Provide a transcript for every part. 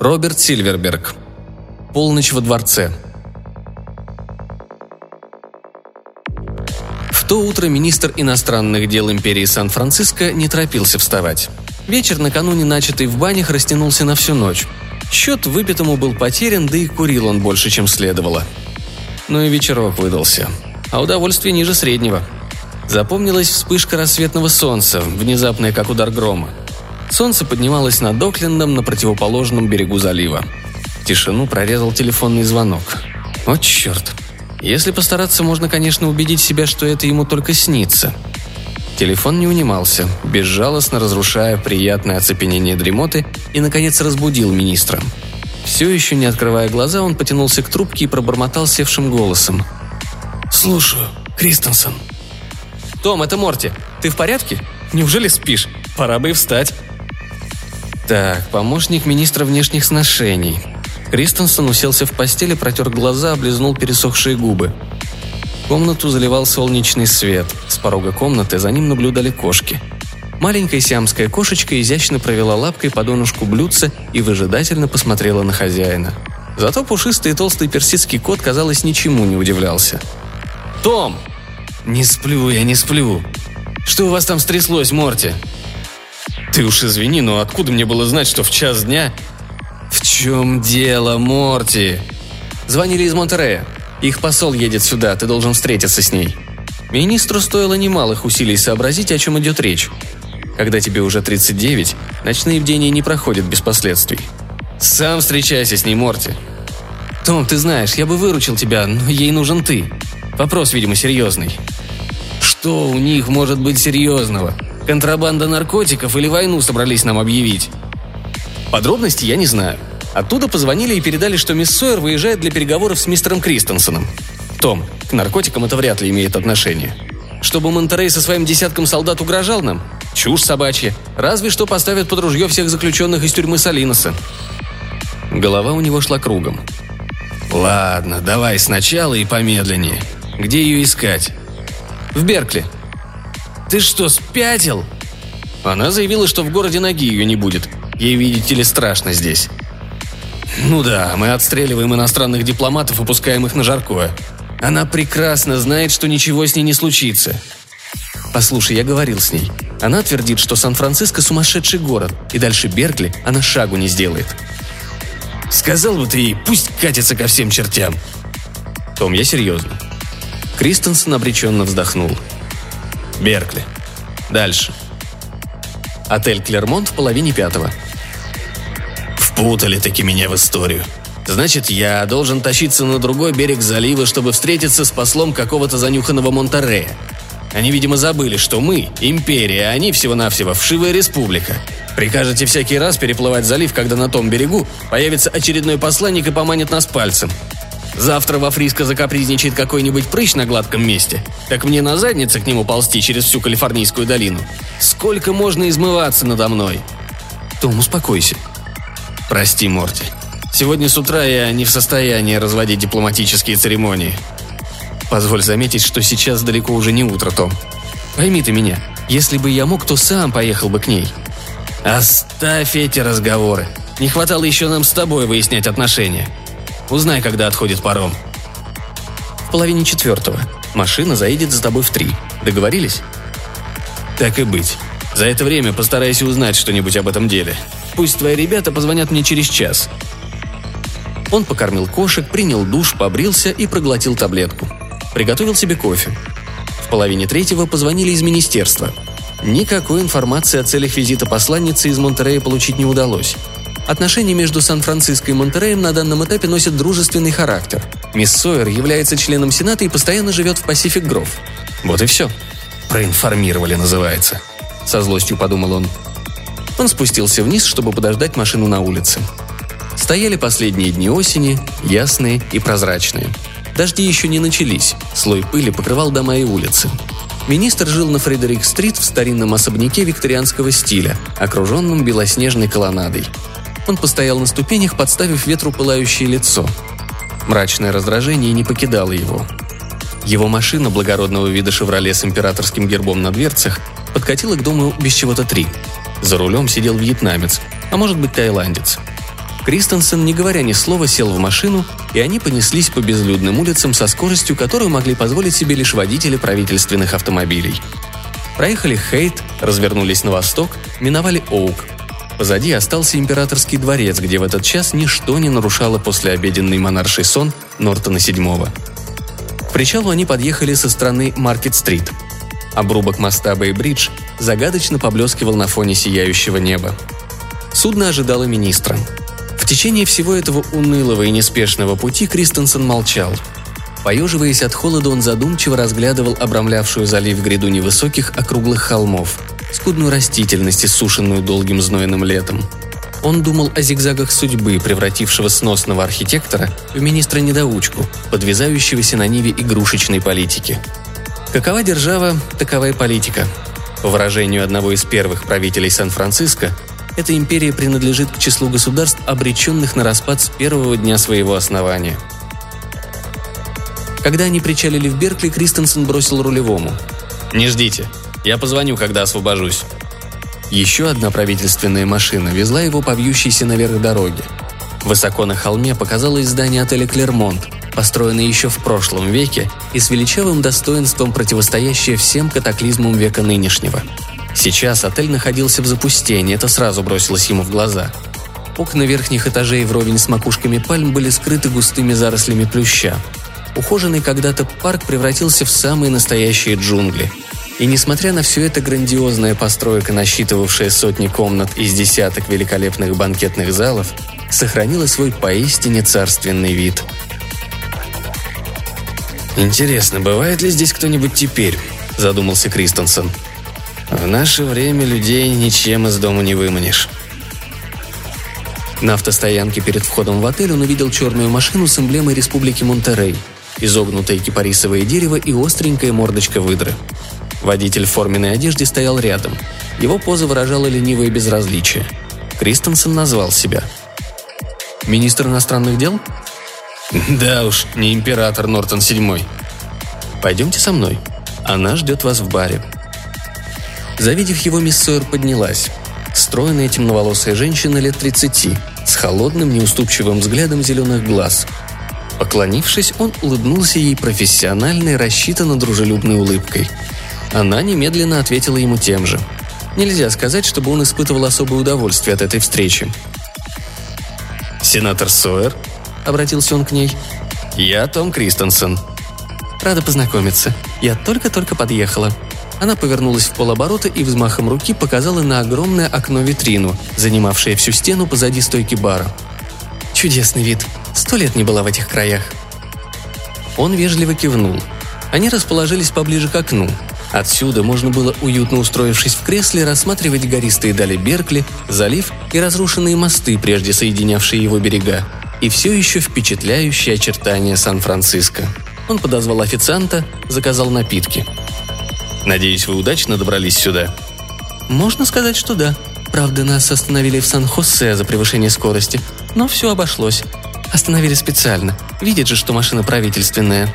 Роберт Сильверберг. Полночь во дворце. В то утро министр иностранных дел империи Сан-Франциско не торопился вставать. Вечер, накануне начатый в банях, растянулся на всю ночь. Счет выпитому был потерян, да и курил он больше, чем следовало. Но и вечерок выдался. А удовольствие ниже среднего. Запомнилась вспышка рассветного солнца, внезапная, как удар грома. Солнце поднималось над Оклендом на противоположном берегу залива. Тишину прорезал телефонный звонок. О, черт. Если постараться, можно, конечно, убедить себя, что это ему только снится. Телефон не унимался, безжалостно разрушая приятное оцепенение дремоты и, наконец, разбудил министра. Все еще не открывая глаза, он потянулся к трубке и пробормотал севшим голосом. «Слушаю, Кристенсен». «Том, это Морти. Ты в порядке? Неужели спишь? Пора бы и встать». Так, помощник министра внешних сношений. Кристенсен уселся в постели, протер глаза, облизнул пересохшие губы. Комнату заливал солнечный свет. С порога комнаты за ним наблюдали кошки. Маленькая сиамская кошечка изящно провела лапкой по донышку блюдца и выжидательно посмотрела на хозяина. Зато пушистый и толстый персидский кот, казалось, ничему не удивлялся. «Том!» «Не сплю я, не сплю!» «Что у вас там стряслось, Морти?» «Ты уж извини, но откуда мне было знать, что в час дня...» «В чем дело, Морти?» «Звонили из Монтерея. Их посол едет сюда, ты должен встретиться с ней». Министру стоило немалых усилий сообразить, о чем идет речь. Когда тебе уже 39, ночные бдения не проходят без последствий. Сам встречайся с ней, Морти. Том, ты знаешь, я бы выручил тебя, но ей нужен ты. Вопрос, видимо, серьезный. Что у них может быть серьезного? Контрабанда наркотиков или войну собрались нам объявить? Подробности я не знаю. Оттуда позвонили и передали, что мисс Сойер выезжает для переговоров с мистером Кристенсеном. Том, к наркотикам это вряд ли имеет отношение. Чтобы Монтерей со своим десятком солдат угрожал нам? Чушь собачья. Разве что поставят под ружье всех заключенных из тюрьмы Салиноса. Голова у него шла кругом. «Ладно, давай сначала и помедленнее. Где ее искать?» «В Беркли». «Ты что, спятил?» Она заявила, что в городе ноги ее не будет. Ей, видите ли, страшно здесь. Ну да, мы отстреливаем иностранных дипломатов и пускаем их на жаркое. Она прекрасно знает, что ничего с ней не случится. Послушай, я говорил с ней. Она твердит, что Сан-Франциско сумасшедший город, и дальше Беркли она шагу не сделает. Сказал бы ты ей, пусть катится ко всем чертям. Том, я серьезно. Кристенсен обреченно вздохнул. Беркли. Дальше. Отель Клермонт в половине пятого. Впутали таки меня в историю. Значит, я должен тащиться на другой берег залива, чтобы встретиться с послом какого-то занюханного Монтерея. Они, видимо, забыли, что мы – империя, а они всего-навсего вшивая республика. Прикажете всякий раз переплывать залив, когда на том берегу появится очередной посланник и поманит нас пальцем. Завтра во Фриско закапризничает какой-нибудь прыщ на гладком месте. Так мне на заднице к нему ползти через всю Калифорнийскую долину. Сколько можно измываться надо мной? Том, успокойся. Прости, Морти. Сегодня с утра я не в состоянии разводить дипломатические церемонии. Позволь заметить, что сейчас далеко уже не утро, Том. Пойми ты меня, если бы я мог, то сам поехал бы к ней. Оставь эти разговоры. Не хватало еще нам с тобой выяснять отношения. Узнай, когда отходит паром. В половине четвертого. Машина заедет за тобой в три. Договорились? Так и быть. За это время постарайся узнать что-нибудь об этом деле. Пусть твои ребята позвонят мне через час. Он покормил кошек, принял душ, побрился и проглотил таблетку. Приготовил себе кофе. В половине третьего позвонили из министерства. Никакой информации о целях визита посланницы из Монтерея получить не удалось. Отношения между Сан-Франциско и Монтереем на данном этапе носят дружественный характер. Мисс Сойер является членом Сената и постоянно живет в Пасифик Гров. Вот и все. Проинформировали, называется. Со злостью подумал он. Он спустился вниз, чтобы подождать машину на улице. Стояли последние дни осени, ясные и прозрачные. Дожди еще не начались, слой пыли покрывал дома и улицы. Министр жил на Фредерик-стрит в старинном особняке викторианского стиля, окруженном белоснежной колоннадой. Он постоял на ступенях, подставив ветру пылающее лицо. Мрачное раздражение не покидало его. Его машина благородного вида «Шевроле» с императорским гербом на дверцах подкатила к дому без чего-то три. За рулем сидел вьетнамец, а может быть тайландец – Кристенсен, не говоря ни слова, сел в машину, и они понеслись по безлюдным улицам со скоростью, которую могли позволить себе лишь водители правительственных автомобилей. Проехали Хейт, развернулись на восток, миновали Оук. Позади остался императорский дворец, где в этот час ничто не нарушало послеобеденный монарший сон Нортона VII. К причалу они подъехали со стороны Маркет-стрит. Обрубок моста Бэй-Бридж загадочно поблескивал на фоне сияющего неба. Судно ожидало министра. В течение всего этого унылого и неспешного пути Кристенсен молчал. Поеживаясь от холода, он задумчиво разглядывал обрамлявшую залив гряду невысоких округлых холмов, скудную растительность, иссушенную долгим знойным летом. Он думал о зигзагах судьбы, превратившего сносного архитектора в министра-недоучку, подвязающегося на ниве игрушечной политики. Какова держава, такова и политика. По выражению одного из первых правителей Сан-Франциско, эта империя принадлежит к числу государств, обреченных на распад с первого дня своего основания. Когда они причалили в Беркли, Кристенсен бросил рулевому. «Не ждите. Я позвоню, когда освобожусь». Еще одна правительственная машина везла его по вьющейся наверх дороге. Высоко на холме показалось здание отеля «Клермонт», построенное еще в прошлом веке и с величавым достоинством противостоящее всем катаклизмам века нынешнего – Сейчас отель находился в запустении, это сразу бросилось ему в глаза. Окна верхних этажей вровень с макушками пальм были скрыты густыми зарослями плюща. Ухоженный когда-то парк превратился в самые настоящие джунгли. И несмотря на все это грандиозная постройка, насчитывавшая сотни комнат из десяток великолепных банкетных залов, сохранила свой поистине царственный вид. «Интересно, бывает ли здесь кто-нибудь теперь?» – задумался Кристенсен – в наше время людей ничем из дома не выманишь. На автостоянке перед входом в отель он увидел черную машину с эмблемой Республики Монтерей, изогнутое кипарисовое дерево и остренькая мордочка выдры. Водитель в форменной одежде стоял рядом. Его поза выражала ленивое безразличие. Кристенсен назвал себя. «Министр иностранных дел?» «Да уж, не император Нортон VII». «Пойдемте со мной. Она ждет вас в баре», Завидев его, мисс Сойер поднялась. Стройная темноволосая женщина лет 30, с холодным, неуступчивым взглядом зеленых глаз. Поклонившись, он улыбнулся ей профессиональной, рассчитанно дружелюбной улыбкой. Она немедленно ответила ему тем же. Нельзя сказать, чтобы он испытывал особое удовольствие от этой встречи. «Сенатор Сойер?» – обратился он к ней. «Я Том Кристенсен». «Рада познакомиться. Я только-только подъехала», она повернулась в полоборота и взмахом руки показала на огромное окно-витрину, занимавшее всю стену позади стойки бара. «Чудесный вид. Сто лет не была в этих краях». Он вежливо кивнул. Они расположились поближе к окну. Отсюда можно было, уютно устроившись в кресле, рассматривать гористые дали Беркли, залив и разрушенные мосты, прежде соединявшие его берега, и все еще впечатляющие очертания Сан-Франциско. Он подозвал официанта, заказал напитки – Надеюсь, вы удачно добрались сюда?» «Можно сказать, что да. Правда, нас остановили в Сан-Хосе за превышение скорости, но все обошлось. Остановили специально. Видит же, что машина правительственная».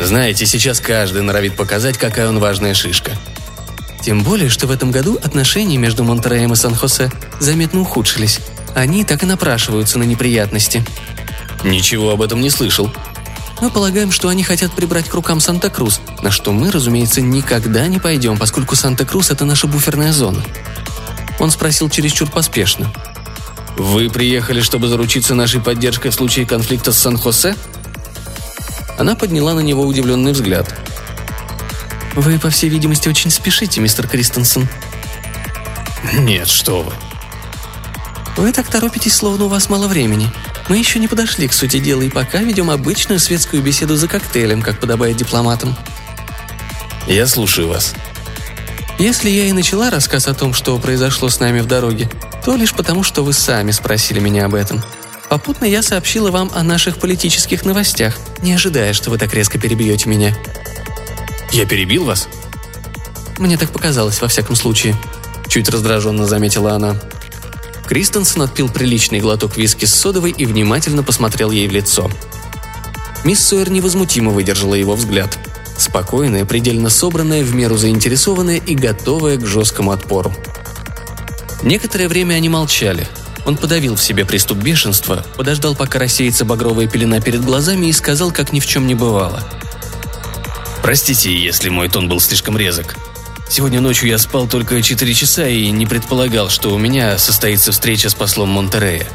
«Знаете, сейчас каждый норовит показать, какая он важная шишка», тем более, что в этом году отношения между Монтереем и Сан-Хосе заметно ухудшились. Они так и напрашиваются на неприятности. «Ничего об этом не слышал», мы полагаем, что они хотят прибрать к рукам Санта-Крус, на что мы, разумеется, никогда не пойдем, поскольку Санта-Крус – это наша буферная зона». Он спросил чересчур поспешно. «Вы приехали, чтобы заручиться нашей поддержкой в случае конфликта с Сан-Хосе?» Она подняла на него удивленный взгляд. «Вы, по всей видимости, очень спешите, мистер Кристенсен». «Нет, что вы». «Вы так торопитесь, словно у вас мало времени. Мы еще не подошли к сути дела и пока ведем обычную светскую беседу за коктейлем, как подобает дипломатам. Я слушаю вас. Если я и начала рассказ о том, что произошло с нами в дороге, то лишь потому, что вы сами спросили меня об этом. Попутно я сообщила вам о наших политических новостях, не ожидая, что вы так резко перебьете меня. Я перебил вас? Мне так показалось, во всяком случае. Чуть раздраженно заметила она. Кристенсен отпил приличный глоток виски с содовой и внимательно посмотрел ей в лицо. Мисс Сойер невозмутимо выдержала его взгляд. Спокойная, предельно собранная, в меру заинтересованная и готовая к жесткому отпору. Некоторое время они молчали. Он подавил в себе приступ бешенства, подождал, пока рассеется багровая пелена перед глазами и сказал, как ни в чем не бывало. «Простите, если мой тон был слишком резок. Сегодня ночью я спал только 4 часа и не предполагал, что у меня состоится встреча с послом Монтерея.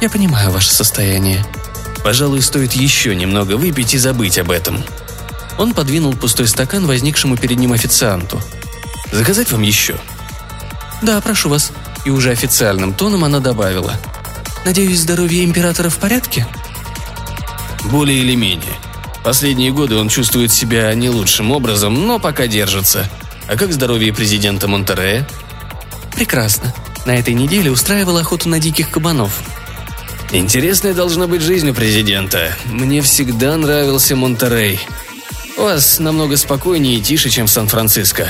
Я понимаю ваше состояние. Пожалуй, стоит еще немного выпить и забыть об этом». Он подвинул пустой стакан возникшему перед ним официанту. «Заказать вам еще?» «Да, прошу вас», и уже официальным тоном она добавила. «Надеюсь, здоровье императора в порядке?» «Более или менее. Последние годы он чувствует себя не лучшим образом, но пока держится. А как здоровье президента Монтерея?» «Прекрасно. На этой неделе устраивал охоту на диких кабанов». «Интересная должна быть жизнь у президента. Мне всегда нравился Монтерей. У вас намного спокойнее и тише, чем в Сан-Франциско»,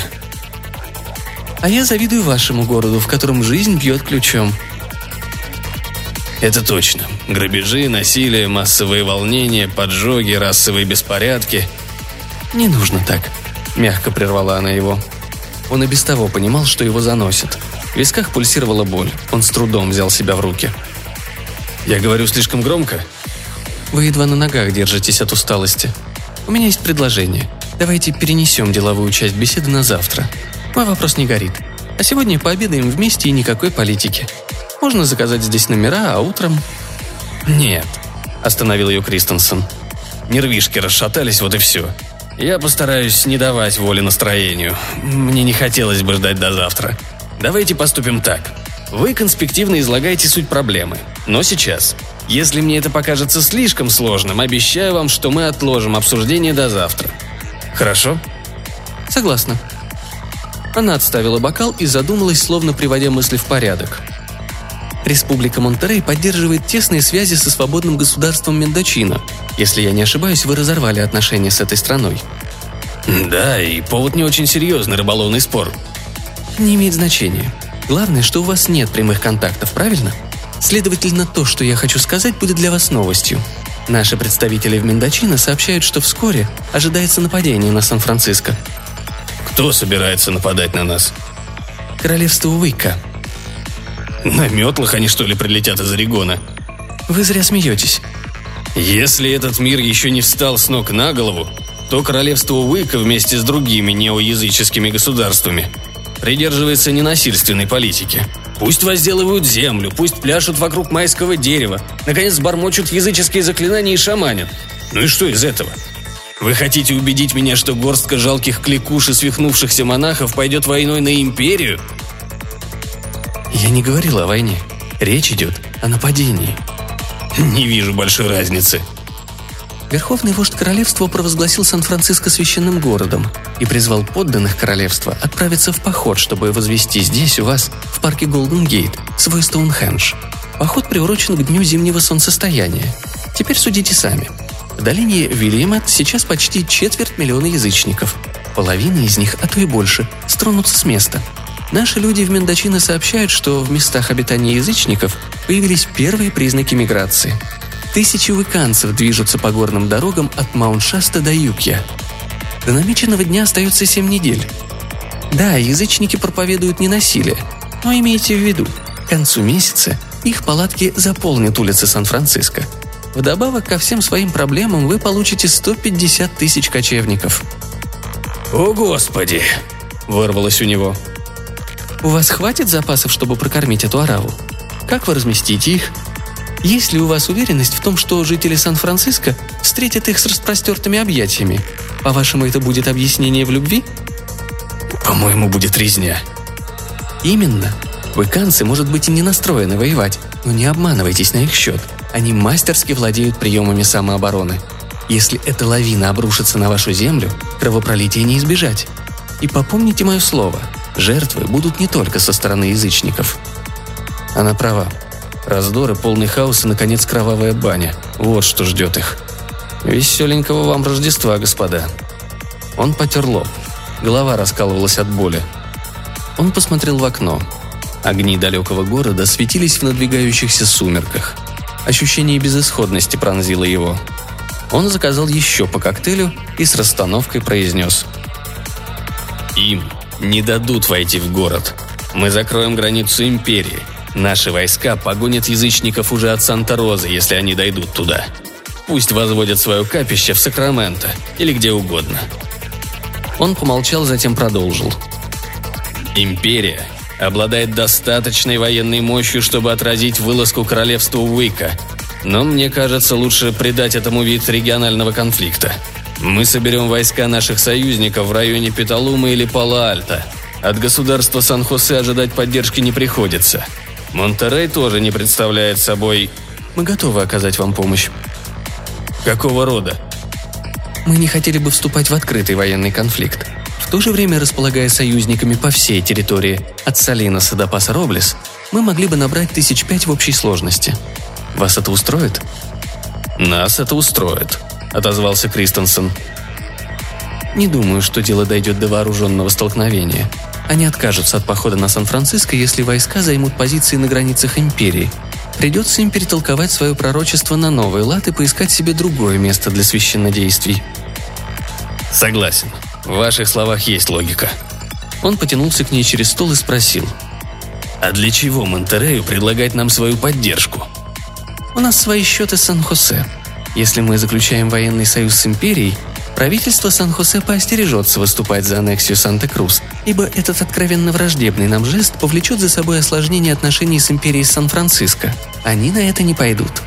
а я завидую вашему городу, в котором жизнь бьет ключом». «Это точно. Грабежи, насилие, массовые волнения, поджоги, расовые беспорядки». «Не нужно так», – мягко прервала она его. Он и без того понимал, что его заносит. В висках пульсировала боль. Он с трудом взял себя в руки. «Я говорю слишком громко?» «Вы едва на ногах держитесь от усталости. У меня есть предложение. Давайте перенесем деловую часть беседы на завтра. Мой вопрос не горит. А сегодня пообедаем вместе и никакой политики. Можно заказать здесь номера, а утром...» «Нет», – остановил ее Кристенсен. «Нервишки расшатались, вот и все. Я постараюсь не давать воли настроению. Мне не хотелось бы ждать до завтра. Давайте поступим так. Вы конспективно излагаете суть проблемы. Но сейчас. Если мне это покажется слишком сложным, обещаю вам, что мы отложим обсуждение до завтра. Хорошо? Согласна. Она отставила бокал и задумалась, словно приводя мысли в порядок. Республика Монтерей поддерживает тесные связи со свободным государством Мендочино. Если я не ошибаюсь, вы разорвали отношения с этой страной. Да, и повод не очень серьезный рыболовный спор. Не имеет значения. Главное, что у вас нет прямых контактов, правильно? Следовательно, то, что я хочу сказать, будет для вас новостью. Наши представители в Мендочино сообщают, что вскоре ожидается нападение на Сан-Франциско. Кто собирается нападать на нас? Королевство Уика. На метлах они что ли прилетят из Орегона? Вы зря смеетесь. Если этот мир еще не встал с ног на голову, то королевство Уика вместе с другими неоязыческими государствами придерживается ненасильственной политики. Пусть возделывают землю, пусть пляшут вокруг майского дерева, наконец бормочут языческие заклинания и шаманят. Ну и что из этого? Вы хотите убедить меня, что горстка жалких кликуш и свихнувшихся монахов пойдет войной на империю? Я не говорил о войне. Речь идет о нападении. Не вижу большой разницы. Верховный вождь королевства провозгласил Сан-Франциско священным городом и призвал подданных королевства отправиться в поход, чтобы возвести здесь, у вас, в парке Голден Гейт, свой Стоунхендж. Поход приурочен к дню зимнего солнцестояния. Теперь судите сами – в долине Вильямет сейчас почти четверть миллиона язычников. Половина из них, а то и больше, стронутся с места. Наши люди в Мендочино сообщают, что в местах обитания язычников появились первые признаки миграции. Тысячи выканцев движутся по горным дорогам от Мауншаста до Юкья. До намеченного дня остается семь недель. Да, язычники проповедуют ненасилие, но имейте в виду, к концу месяца их палатки заполнят улицы Сан-Франциско – Вдобавок ко всем своим проблемам вы получите 150 тысяч кочевников. «О, Господи!» – вырвалось у него. «У вас хватит запасов, чтобы прокормить эту ораву? Как вы разместите их? Есть ли у вас уверенность в том, что жители Сан-Франциско встретят их с распростертыми объятиями? По-вашему, это будет объяснение в любви?» «По-моему, будет резня». «Именно. Выканцы, может быть, и не настроены воевать, но не обманывайтесь на их счет – они мастерски владеют приемами самообороны. Если эта лавина обрушится на вашу землю, кровопролития не избежать. И попомните мое слово, жертвы будут не только со стороны язычников. Она права. Раздоры, полный хаос и, наконец, кровавая баня. Вот что ждет их. Веселенького вам Рождества, господа. Он потер лоб. Голова раскалывалась от боли. Он посмотрел в окно. Огни далекого города светились в надвигающихся сумерках – Ощущение безысходности пронзило его. Он заказал еще по коктейлю и с расстановкой произнес. «Им не дадут войти в город. Мы закроем границу империи. Наши войска погонят язычников уже от Санта-Розы, если они дойдут туда. Пусть возводят свое капище в Сакраменто или где угодно. Он помолчал, затем продолжил. Империя обладает достаточной военной мощью, чтобы отразить вылазку королевства Уика. Но мне кажется, лучше придать этому вид регионального конфликта. Мы соберем войска наших союзников в районе Петалума или Пала-Альта. От государства Сан-Хосе ожидать поддержки не приходится. Монтерей тоже не представляет собой... Мы готовы оказать вам помощь. Какого рода? Мы не хотели бы вступать в открытый военный конфликт. В то же время, располагая союзниками по всей территории, от Салинаса до Паса Роблес, мы могли бы набрать тысяч пять в общей сложности. Вас это устроит? Нас это устроит, отозвался Кристенсен. Не думаю, что дело дойдет до вооруженного столкновения. Они откажутся от похода на Сан-Франциско, если войска займут позиции на границах империи. Придется им перетолковать свое пророчество на новый лад и поискать себе другое место для священнодействий. Согласен. В ваших словах есть логика. Он потянулся к ней через стол и спросил. «А для чего Монтерею предлагать нам свою поддержку?» «У нас свои счеты с Сан-Хосе. Если мы заключаем военный союз с Империей, правительство Сан-Хосе поостережется выступать за аннексию Санта-Крус, ибо этот откровенно враждебный нам жест повлечет за собой осложнение отношений с Империей Сан-Франциско. Они на это не пойдут».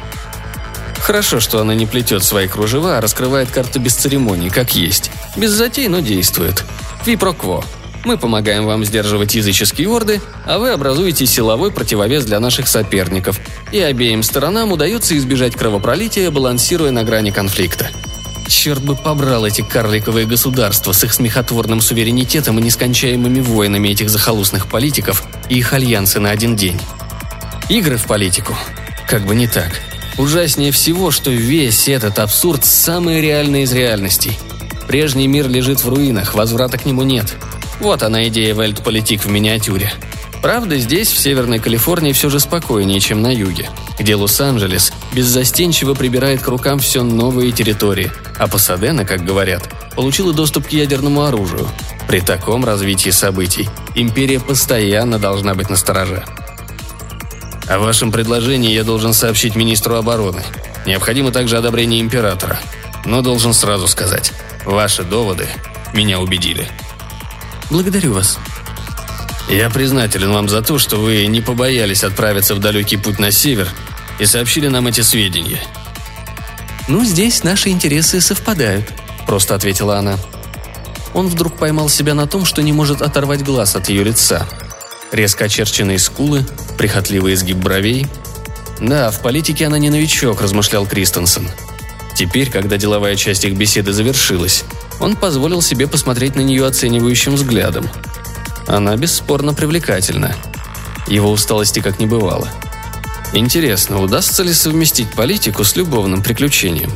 Хорошо, что она не плетет свои кружева, а раскрывает карту без церемоний, как есть. Без затей, но действует. Квипрокво. Мы помогаем вам сдерживать языческие орды, а вы образуете силовой противовес для наших соперников. И обеим сторонам удается избежать кровопролития, балансируя на грани конфликта. Черт бы побрал эти карликовые государства с их смехотворным суверенитетом и нескончаемыми войнами этих захолустных политиков и их альянсы на один день. Игры в политику. Как бы не так. Ужаснее всего, что весь этот абсурд – самый реальный из реальностей. Прежний мир лежит в руинах, возврата к нему нет. Вот она идея Вельтполитик в миниатюре. Правда, здесь, в Северной Калифорнии, все же спокойнее, чем на юге, где Лос-Анджелес беззастенчиво прибирает к рукам все новые территории, а Пасадена, как говорят, получила доступ к ядерному оружию. При таком развитии событий империя постоянно должна быть настороже. О вашем предложении я должен сообщить министру обороны. Необходимо также одобрение императора. Но должен сразу сказать, ваши доводы меня убедили. Благодарю вас. Я признателен вам за то, что вы не побоялись отправиться в далекий путь на север и сообщили нам эти сведения. «Ну, здесь наши интересы совпадают», – просто ответила она. Он вдруг поймал себя на том, что не может оторвать глаз от ее лица. Резко очерченные скулы, прихотливый изгиб бровей. Да, в политике она не новичок, размышлял Кристенсен. Теперь, когда деловая часть их беседы завершилась, он позволил себе посмотреть на нее оценивающим взглядом. Она бесспорно привлекательна. Его усталости как не бывало. Интересно, удастся ли совместить политику с любовным приключением?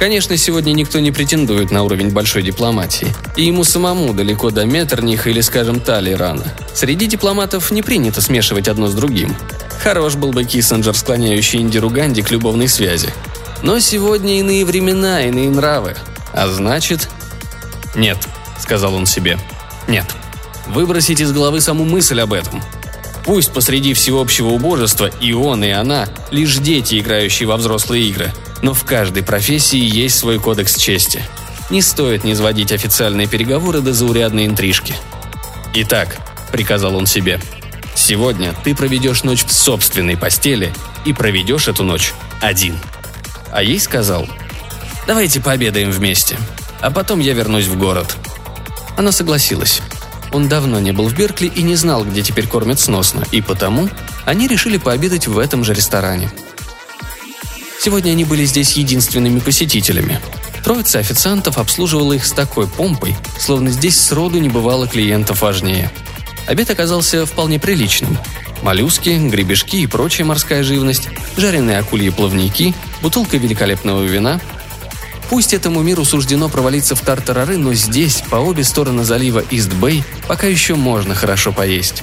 Конечно, сегодня никто не претендует на уровень большой дипломатии. И ему самому далеко до Меттерниха или, скажем, Талейрана. Среди дипломатов не принято смешивать одно с другим. Хорош был бы Киссинджер, склоняющий Индиру Ганди к любовной связи. Но сегодня иные времена, иные нравы. А значит... «Нет», — сказал он себе. «Нет. Выбросить из головы саму мысль об этом. Пусть посреди всеобщего убожества и он, и она – лишь дети, играющие во взрослые игры. Но в каждой профессии есть свой кодекс чести. Не стоит не сводить официальные переговоры до заурядной интрижки. «Итак», – приказал он себе, – «сегодня ты проведешь ночь в собственной постели и проведешь эту ночь один». А ей сказал, «Давайте пообедаем вместе, а потом я вернусь в город». Она согласилась. Он давно не был в Беркли и не знал, где теперь кормят сносно, и потому они решили пообедать в этом же ресторане. Сегодня они были здесь единственными посетителями. Троица официантов обслуживала их с такой помпой, словно здесь сроду не бывало клиентов важнее. Обед оказался вполне приличным. Моллюски, гребешки и прочая морская живность, жареные акульи плавники, бутылка великолепного вина – Пусть этому миру суждено провалиться в тартарары, но здесь, по обе стороны залива Ист-Бэй, пока еще можно хорошо поесть.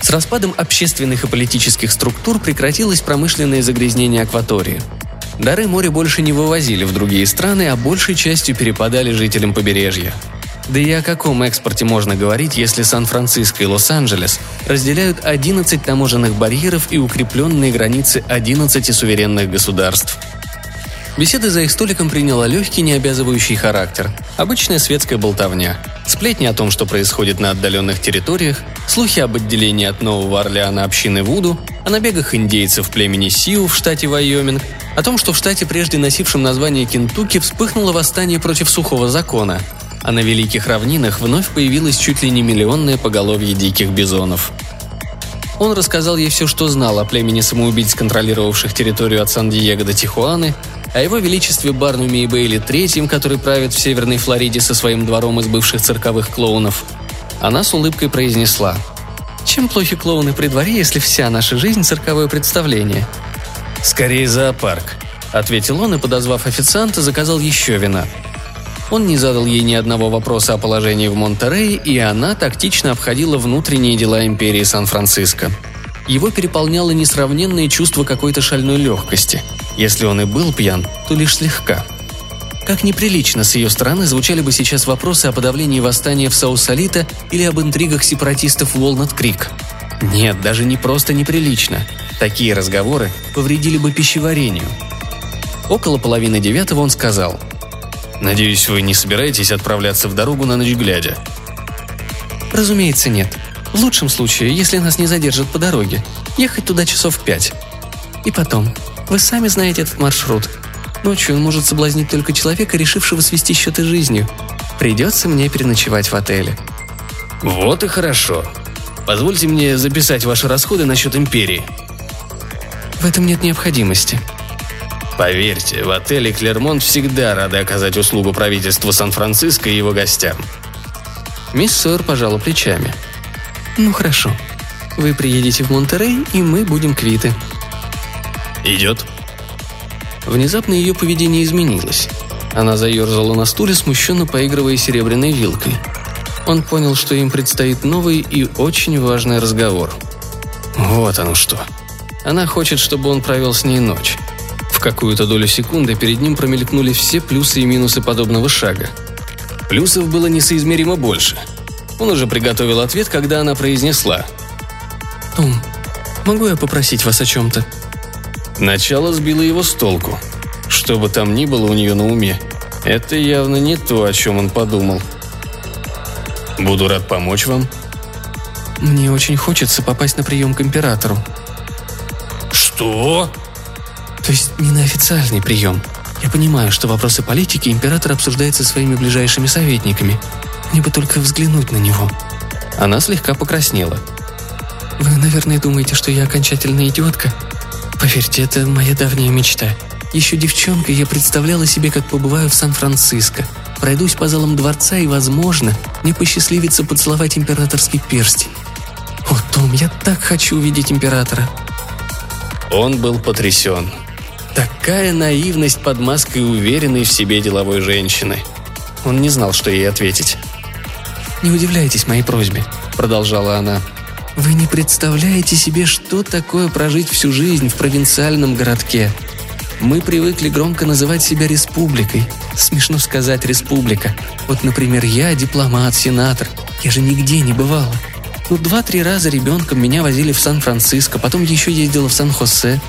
С распадом общественных и политических структур прекратилось промышленное загрязнение акватории. Дары моря больше не вывозили в другие страны, а большей частью перепадали жителям побережья. Да и о каком экспорте можно говорить, если Сан-Франциско и Лос-Анджелес разделяют 11 таможенных барьеров и укрепленные границы 11 суверенных государств? Беседа за их столиком приняла легкий, необязывающий характер. Обычная светская болтовня. Сплетни о том, что происходит на отдаленных территориях, слухи об отделении от Нового Орлеана общины Вуду, о набегах индейцев племени Сиу в штате Вайоминг, о том, что в штате, прежде носившем название Кентукки, вспыхнуло восстание против сухого закона, а на Великих Равнинах вновь появилось чуть ли не миллионное поголовье диких бизонов. Он рассказал ей все, что знал о племени самоубийц, контролировавших территорию от Сан-Диего до Тихуаны, о его величестве Барнуме и Бейли Третьем, который правит в Северной Флориде со своим двором из бывших цирковых клоунов. Она с улыбкой произнесла «Чем плохи клоуны при дворе, если вся наша жизнь – цирковое представление?» «Скорее зоопарк», – ответил он и, подозвав официанта, заказал еще вина. Он не задал ей ни одного вопроса о положении в Монтерее, и она тактично обходила внутренние дела империи Сан-Франциско. Его переполняло несравненное чувство какой-то шальной легкости – если он и был пьян, то лишь слегка. Как неприлично с ее стороны звучали бы сейчас вопросы о подавлении восстания в Саусалита или об интригах сепаратистов в Уолнат-Крик. Нет, даже не просто неприлично. Такие разговоры повредили бы пищеварению. Около половины девятого он сказал. «Надеюсь, вы не собираетесь отправляться в дорогу на ночь глядя?» «Разумеется, нет. В лучшем случае, если нас не задержат по дороге. Ехать туда часов пять. И потом, вы сами знаете этот маршрут. Ночью он может соблазнить только человека, решившего свести счеты жизнью. Придется мне переночевать в отеле». «Вот и хорошо. Позвольте мне записать ваши расходы насчет империи». «В этом нет необходимости», Поверьте, в отеле «Клермонт» всегда рады оказать услугу правительству Сан-Франциско и его гостям. Мисс Сойер пожала плечами. «Ну хорошо. Вы приедете в Монтерей, и мы будем квиты», «Идет». Внезапно ее поведение изменилось. Она заерзала на стуле, смущенно поигрывая серебряной вилкой. Он понял, что им предстоит новый и очень важный разговор. Вот оно что. Она хочет, чтобы он провел с ней ночь. В какую-то долю секунды перед ним промелькнули все плюсы и минусы подобного шага. Плюсов было несоизмеримо больше. Он уже приготовил ответ, когда она произнесла. «Том, могу я попросить вас о чем-то?» Начало сбило его с толку. Что бы там ни было у нее на уме, это явно не то, о чем он подумал. «Буду рад помочь вам». «Мне очень хочется попасть на прием к императору». «Что?» «То есть не на официальный прием. Я понимаю, что вопросы политики император обсуждает со своими ближайшими советниками. Мне бы только взглянуть на него». Она слегка покраснела. «Вы, наверное, думаете, что я окончательная идиотка?» Поверьте, это моя давняя мечта. Еще девчонкой я представляла себе, как побываю в Сан-Франциско. Пройдусь по залам дворца и, возможно, мне посчастливится поцеловать императорский перстень. О, Том, я так хочу увидеть императора. Он был потрясен. Такая наивность под маской уверенной в себе деловой женщины. Он не знал, что ей ответить. «Не удивляйтесь моей просьбе», — продолжала она. Вы не представляете себе, что такое прожить всю жизнь в провинциальном городке. Мы привыкли громко называть себя республикой. Смешно сказать «республика». Вот, например, я дипломат, сенатор. Я же нигде не бывала. Ну, два-три раза ребенком меня возили в Сан-Франциско, потом еще ездила в Сан-Хосе.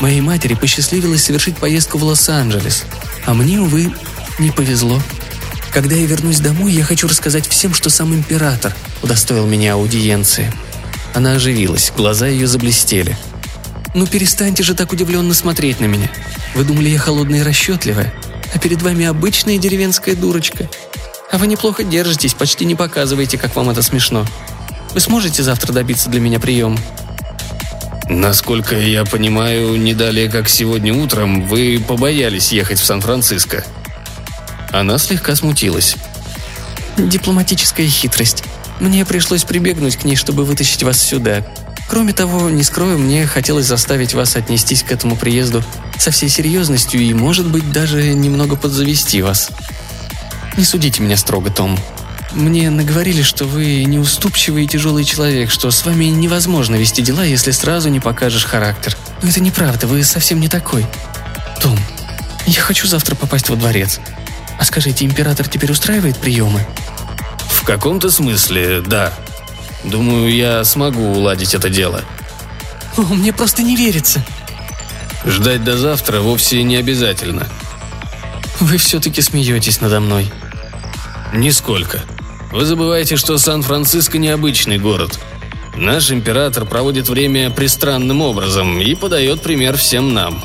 Моей матери посчастливилось совершить поездку в Лос-Анджелес. А мне, увы, не повезло. Когда я вернусь домой, я хочу рассказать всем, что сам император удостоил меня аудиенции. Она оживилась, глаза ее заблестели. «Ну перестаньте же так удивленно смотреть на меня. Вы думали, я холодная и расчетливая, а перед вами обычная деревенская дурочка. А вы неплохо держитесь, почти не показываете, как вам это смешно. Вы сможете завтра добиться для меня приема?» «Насколько я понимаю, не далее, как сегодня утром, вы побоялись ехать в Сан-Франциско», она слегка смутилась. «Дипломатическая хитрость. Мне пришлось прибегнуть к ней, чтобы вытащить вас сюда. Кроме того, не скрою, мне хотелось заставить вас отнестись к этому приезду со всей серьезностью и, может быть, даже немного подзавести вас. Не судите меня строго, Том. Мне наговорили, что вы неуступчивый и тяжелый человек, что с вами невозможно вести дела, если сразу не покажешь характер. Но это неправда, вы совсем не такой. Том, я хочу завтра попасть во дворец. А скажите, император теперь устраивает приемы? В каком-то смысле, да. Думаю, я смогу уладить это дело. О, мне просто не верится. Ждать до завтра вовсе не обязательно. Вы все-таки смеетесь надо мной. Нисколько. Вы забываете, что Сан-Франциско необычный город. Наш император проводит время пристранным образом и подает пример всем нам.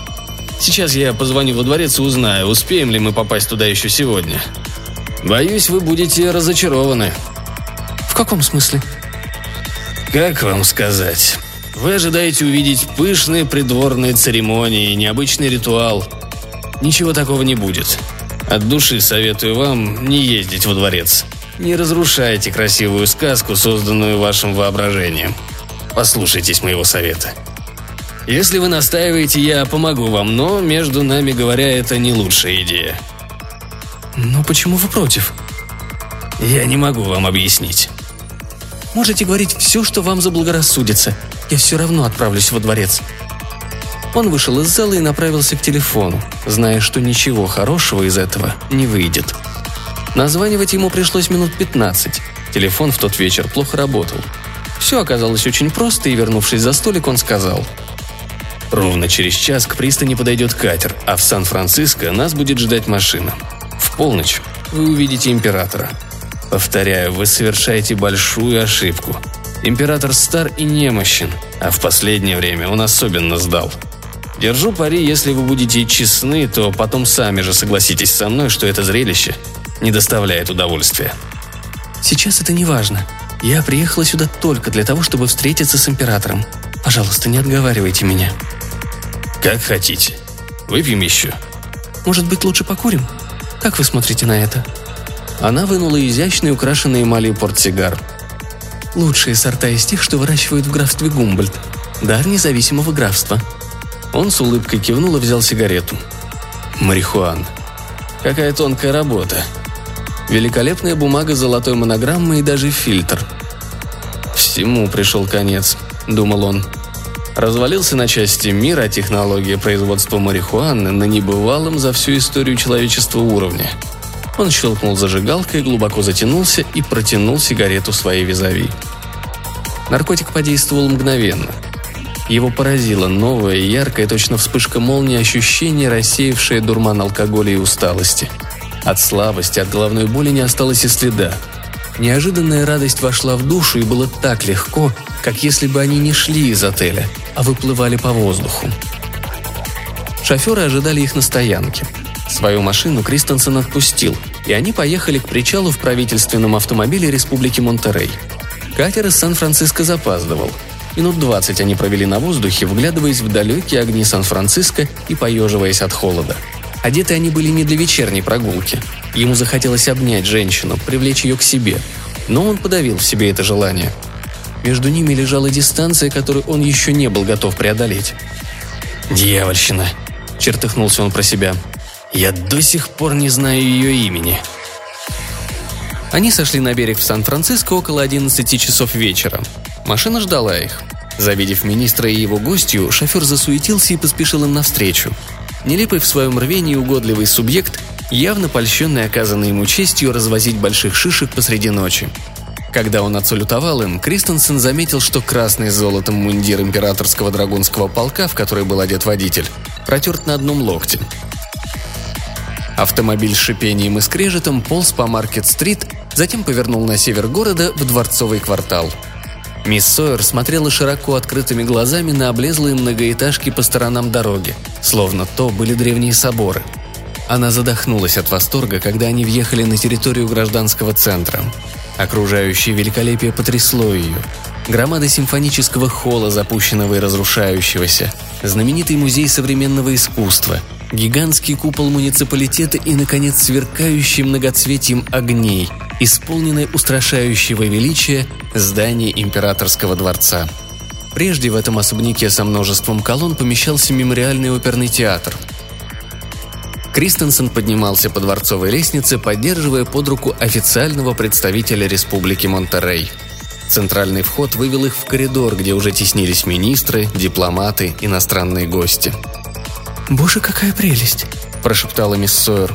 Сейчас я позвоню во дворец и узнаю, успеем ли мы попасть туда еще сегодня. Боюсь, вы будете разочарованы. В каком смысле? Как вам сказать? Вы ожидаете увидеть пышные придворные церемонии, необычный ритуал. Ничего такого не будет. От души советую вам не ездить во дворец. Не разрушайте красивую сказку, созданную вашим воображением. Послушайтесь моего совета. Если вы настаиваете, я помогу вам, но, между нами говоря, это не лучшая идея. Но почему вы против? Я не могу вам объяснить. Можете говорить все, что вам заблагорассудится. Я все равно отправлюсь во дворец». Он вышел из зала и направился к телефону, зная, что ничего хорошего из этого не выйдет. Названивать ему пришлось минут 15. Телефон в тот вечер плохо работал. Все оказалось очень просто, и, вернувшись за столик, он сказал. «Ровно через час к пристани подойдет катер, а в Сан-Франциско нас будет ждать машина. Полночь вы увидите императора. Повторяю, вы совершаете большую ошибку. Император стар и немощен, а в последнее время он особенно сдал. Держу пари, если вы будете честны, то потом сами же согласитесь со мной, что это зрелище не доставляет удовольствия. Сейчас это не важно. Я приехала сюда только для того, чтобы встретиться с императором. Пожалуйста, не отговаривайте меня. Как хотите. Выпьем еще. Может быть, лучше покурим? Как вы смотрите на это? Она вынула изящный, украшенный эмалью портсигар. Лучшие сорта из тех, что выращивают в графстве Гумбольд. Дар независимого графства. Он с улыбкой кивнул и взял сигарету. Марихуан. Какая тонкая работа. Великолепная бумага с золотой монограммой и даже фильтр. Всему пришел конец, думал он. Развалился на части мир, а технология производства марихуаны на небывалом за всю историю человечества уровне – он щелкнул зажигалкой, глубоко затянулся и протянул сигарету своей визави. Наркотик подействовал мгновенно. Его поразило новое, яркое, точно вспышка молнии ощущение, рассеявшее дурман алкоголя и усталости. От слабости, от головной боли не осталось и следа. Неожиданная радость вошла в душу и было так легко, как если бы они не шли из отеля, а выплывали по воздуху. Шоферы ожидали их на стоянке – Свою машину Кристенсен отпустил, и они поехали к причалу в правительственном автомобиле Республики Монтерей. Катер из Сан-Франциско запаздывал. Минут двадцать они провели на воздухе, вглядываясь в далекие огни Сан-Франциско и поеживаясь от холода. Одеты они были не для вечерней прогулки. Ему захотелось обнять женщину, привлечь ее к себе. Но он подавил в себе это желание. Между ними лежала дистанция, которую он еще не был готов преодолеть. «Дьявольщина!» – чертыхнулся он про себя – я до сих пор не знаю ее имени. Они сошли на берег в Сан-Франциско около 11 часов вечера. Машина ждала их. Завидев министра и его гостью, шофер засуетился и поспешил им навстречу. Нелепый в своем рвении угодливый субъект, явно польщенный оказанной ему честью развозить больших шишек посреди ночи. Когда он отсалютовал им, Кристенсен заметил, что красный с золотом мундир императорского драгунского полка, в который был одет водитель, протерт на одном локте – Автомобиль с шипением и скрежетом полз по Маркет-стрит, затем повернул на север города в Дворцовый квартал. Мисс Сойер смотрела широко открытыми глазами на облезлые многоэтажки по сторонам дороги, словно то были древние соборы. Она задохнулась от восторга, когда они въехали на территорию гражданского центра. Окружающее великолепие потрясло ее. Громада симфонического холла, запущенного и разрушающегося, знаменитый музей современного искусства – гигантский купол муниципалитета и, наконец, сверкающий многоцветием огней, исполненное устрашающего величия здание императорского дворца. Прежде в этом особняке со множеством колонн помещался мемориальный оперный театр. Кристенсен поднимался по дворцовой лестнице, поддерживая под руку официального представителя Республики Монтерей. Центральный вход вывел их в коридор, где уже теснились министры, дипломаты, иностранные гости – «Боже, какая прелесть!» – прошептала мисс Сойер.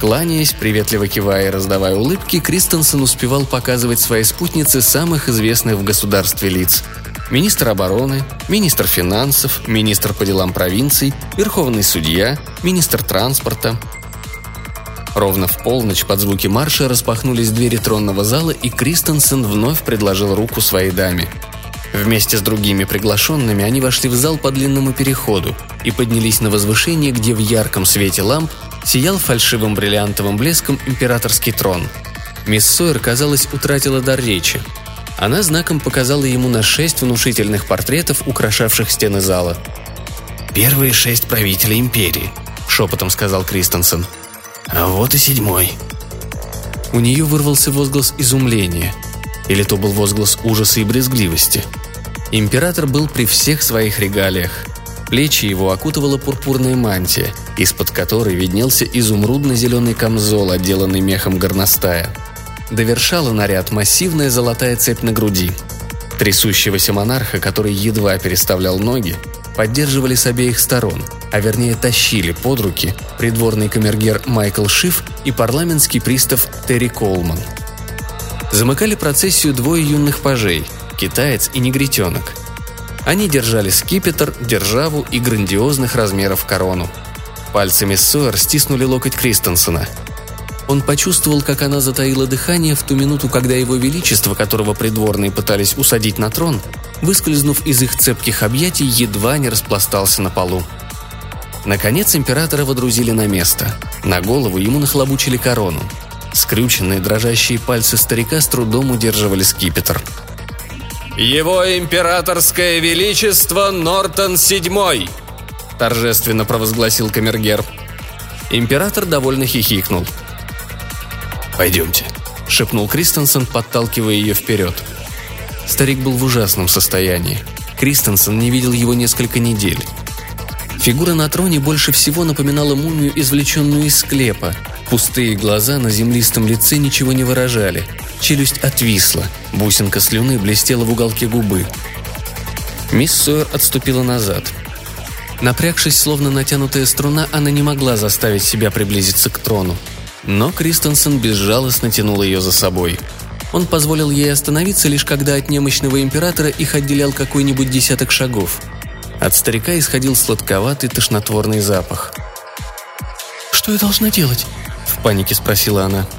Кланяясь, приветливо кивая и раздавая улыбки, Кристенсен успевал показывать своей спутнице самых известных в государстве лиц. Министр обороны, министр финансов, министр по делам провинций, верховный судья, министр транспорта. Ровно в полночь под звуки марша распахнулись двери тронного зала, и Кристенсен вновь предложил руку своей даме. Вместе с другими приглашенными они вошли в зал по длинному переходу и поднялись на возвышение, где в ярком свете ламп сиял фальшивым бриллиантовым блеском императорский трон. Мисс Сойер, казалось, утратила дар речи. Она знаком показала ему на шесть внушительных портретов, украшавших стены зала. «Первые шесть правителей империи», — шепотом сказал Кристенсен. «А вот и седьмой». У нее вырвался возглас изумления. Или то был возглас ужаса и брезгливости. Император был при всех своих регалиях — Плечи его окутывала пурпурная мантия, из-под которой виднелся изумрудно-зеленый камзол, отделанный мехом горностая. Довершала наряд массивная золотая цепь на груди. Трясущегося монарха, который едва переставлял ноги, поддерживали с обеих сторон, а вернее тащили под руки придворный камергер Майкл Шиф и парламентский пристав Терри Колман. Замыкали процессию двое юных пажей – китаец и негритенок – они держали скипетр, державу и грандиозных размеров корону. Пальцами Сойер стиснули локоть Кристенсена. Он почувствовал, как она затаила дыхание в ту минуту, когда его величество, которого придворные пытались усадить на трон, выскользнув из их цепких объятий, едва не распластался на полу. Наконец императора водрузили на место. На голову ему нахлобучили корону. Скрюченные дрожащие пальцы старика с трудом удерживали скипетр – «Его императорское величество Нортон VII!» – торжественно провозгласил камергер. Император довольно хихикнул. «Пойдемте», – шепнул Кристенсен, подталкивая ее вперед. Старик был в ужасном состоянии. Кристенсен не видел его несколько недель. Фигура на троне больше всего напоминала мумию, извлеченную из склепа. Пустые глаза на землистом лице ничего не выражали – Челюсть отвисла, бусинка слюны блестела в уголке губы. Мисс Сойер отступила назад. Напрягшись, словно натянутая струна, она не могла заставить себя приблизиться к трону. Но Кристенсен безжалостно тянул ее за собой. Он позволил ей остановиться, лишь когда от немощного императора их отделял какой-нибудь десяток шагов. От старика исходил сладковатый тошнотворный запах. «Что я должна делать?» – в панике спросила она. –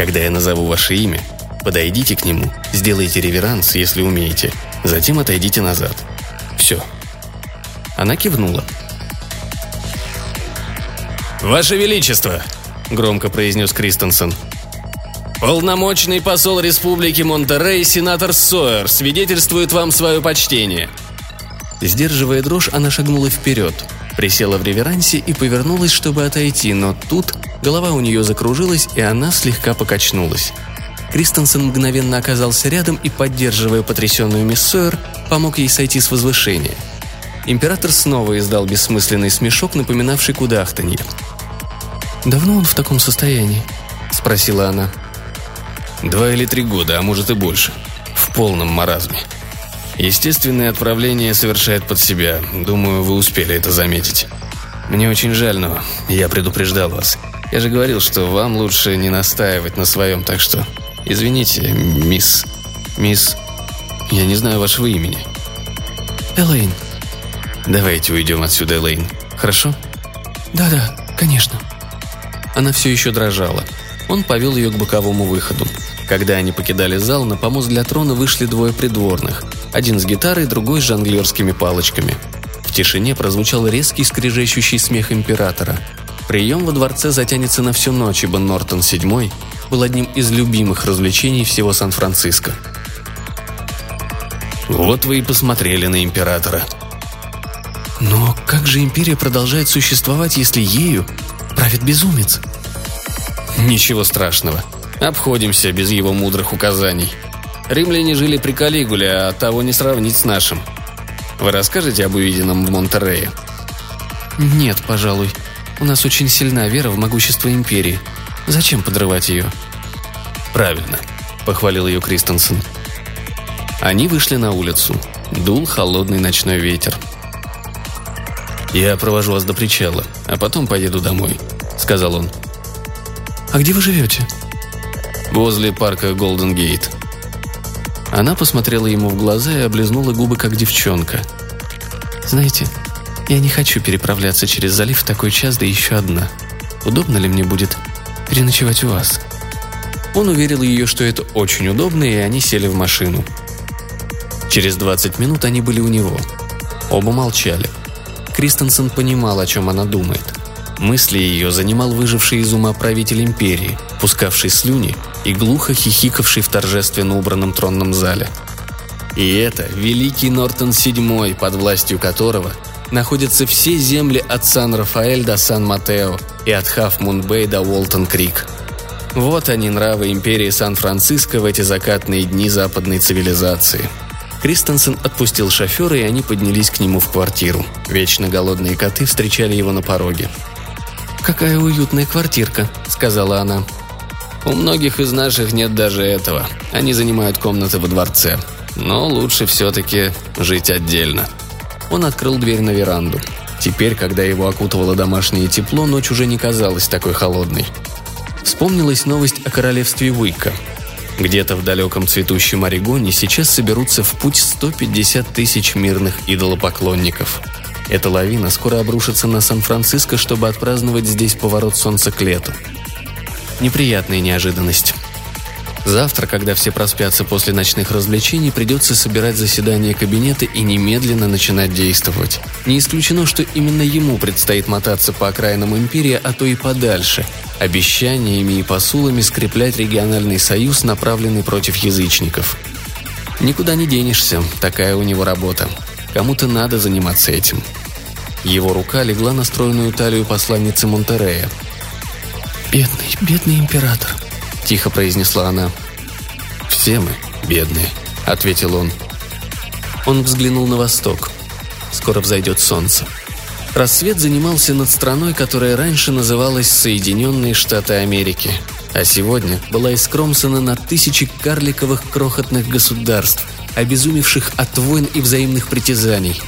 когда я назову ваше имя, подойдите к нему, сделайте реверанс, если умеете, затем отойдите назад. Все. Она кивнула. «Ваше Величество!» – громко произнес Кристенсен. «Полномочный посол Республики Монтерей, сенатор Сойер, свидетельствует вам свое почтение». Сдерживая дрожь, она шагнула вперед, присела в реверансе и повернулась, чтобы отойти, но тут Голова у нее закружилась, и она слегка покачнулась. Кристенсен мгновенно оказался рядом и, поддерживая потрясенную мисс Сойер, помог ей сойти с возвышения. Император снова издал бессмысленный смешок, напоминавший кудахтанье. «Давно он в таком состоянии?» – спросила она. «Два или три года, а может и больше. В полном маразме. Естественное отправление совершает под себя. Думаю, вы успели это заметить. Мне очень жаль, но я предупреждал вас. Я же говорил, что вам лучше не настаивать на своем, так что... Извините, мисс... Мисс... Я не знаю вашего имени. Элейн. Давайте уйдем отсюда, Элейн. Хорошо? Да-да, конечно. Она все еще дрожала. Он повел ее к боковому выходу. Когда они покидали зал, на помост для трона вышли двое придворных. Один с гитарой, другой с жонглерскими палочками. В тишине прозвучал резкий скрежещущий смех императора – Прием во дворце затянется на всю ночь, ибо Нортон VII был одним из любимых развлечений всего Сан-Франциско. Вот вы и посмотрели на императора. Но как же империя продолжает существовать, если ею правит безумец? Ничего страшного. Обходимся без его мудрых указаний. Римляне жили при Калигуле, а того не сравнить с нашим. Вы расскажете об увиденном в Монтерее? Нет, пожалуй. У нас очень сильна вера в могущество империи. Зачем подрывать ее?» «Правильно», — похвалил ее Кристенсен. Они вышли на улицу. Дул холодный ночной ветер. «Я провожу вас до причала, а потом поеду домой», — сказал он. А где вы живете?» «Возле парка Голден Гейт». Она посмотрела ему в глаза и облизнула губы, как девчонка. «Знаете, я не хочу переправляться через залив в такой час, да еще одна. Удобно ли мне будет переночевать у вас?» Он уверил ее, что это очень удобно, и они сели в машину. Через 20 минут они были у него. Оба молчали. Кристенсен понимал, о чем она думает. Мысли ее занимал выживший из ума правитель империи, пускавший слюни и глухо хихикавший в торжественно убранном тронном зале. И это великий Нортон VII, под властью которого находятся все земли от Сан-Рафаэль до Сан-Матео и от Хаф-Мун-Бэй до Уолтон-Крик. Вот они, нравы империи Сан-Франциско в эти закатные дни западной цивилизации. Кристенсен отпустил шофера, и они поднялись к нему в квартиру. Вечно голодные коты встречали его на пороге. «Какая уютная квартирка», — сказала она. «У многих из наших нет даже этого. Они занимают комнаты во дворце. Но лучше все-таки жить отдельно». Он открыл дверь на веранду. Теперь, когда его окутывало домашнее тепло, ночь уже не казалась такой холодной. Вспомнилась новость о королевстве Уика. Где-то в далеком цветущем Орегоне сейчас соберутся в путь 150 тысяч мирных идолопоклонников. Эта лавина скоро обрушится на Сан-Франциско, чтобы отпраздновать здесь поворот солнца к лету. Неприятная неожиданность. Завтра, когда все проспятся после ночных развлечений, придется собирать заседание кабинета и немедленно начинать действовать. Не исключено, что именно ему предстоит мотаться по окраинам империи, а то и подальше, обещаниями и посулами скреплять региональный союз, направленный против язычников. Никуда не денешься, такая у него работа. Кому-то надо заниматься этим. Его рука легла на стройную талию посланницы Монтерея. «Бедный, бедный император», — тихо произнесла она. «Все мы бедные», — ответил он. Он взглянул на восток. Скоро взойдет солнце. Рассвет занимался над страной, которая раньше называлась Соединенные Штаты Америки, а сегодня была искромсана на тысячи карликовых крохотных государств, обезумевших от войн и взаимных притязаний.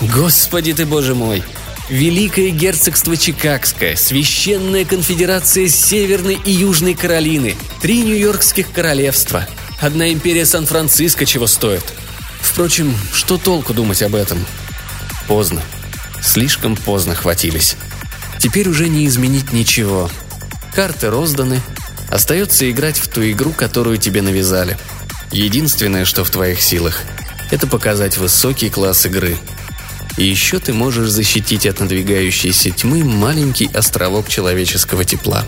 Господи ты, боже мой! Великое герцогство Чикагское, Священная конфедерация Северной и Южной Каролины, три Нью-Йоркских королевства, одна империя Сан-Франциско чего стоит. Впрочем, что толку думать об этом? Поздно. Слишком поздно хватились. Теперь уже не изменить ничего. Карты розданы. Остается играть в ту игру, которую тебе навязали. Единственное, что в твоих силах, это показать высокий класс игры – и еще ты можешь защитить от надвигающейся тьмы маленький островок человеческого тепла.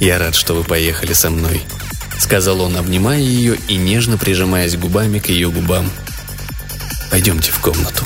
«Я рад, что вы поехали со мной», — сказал он, обнимая ее и нежно прижимаясь губами к ее губам. «Пойдемте в комнату».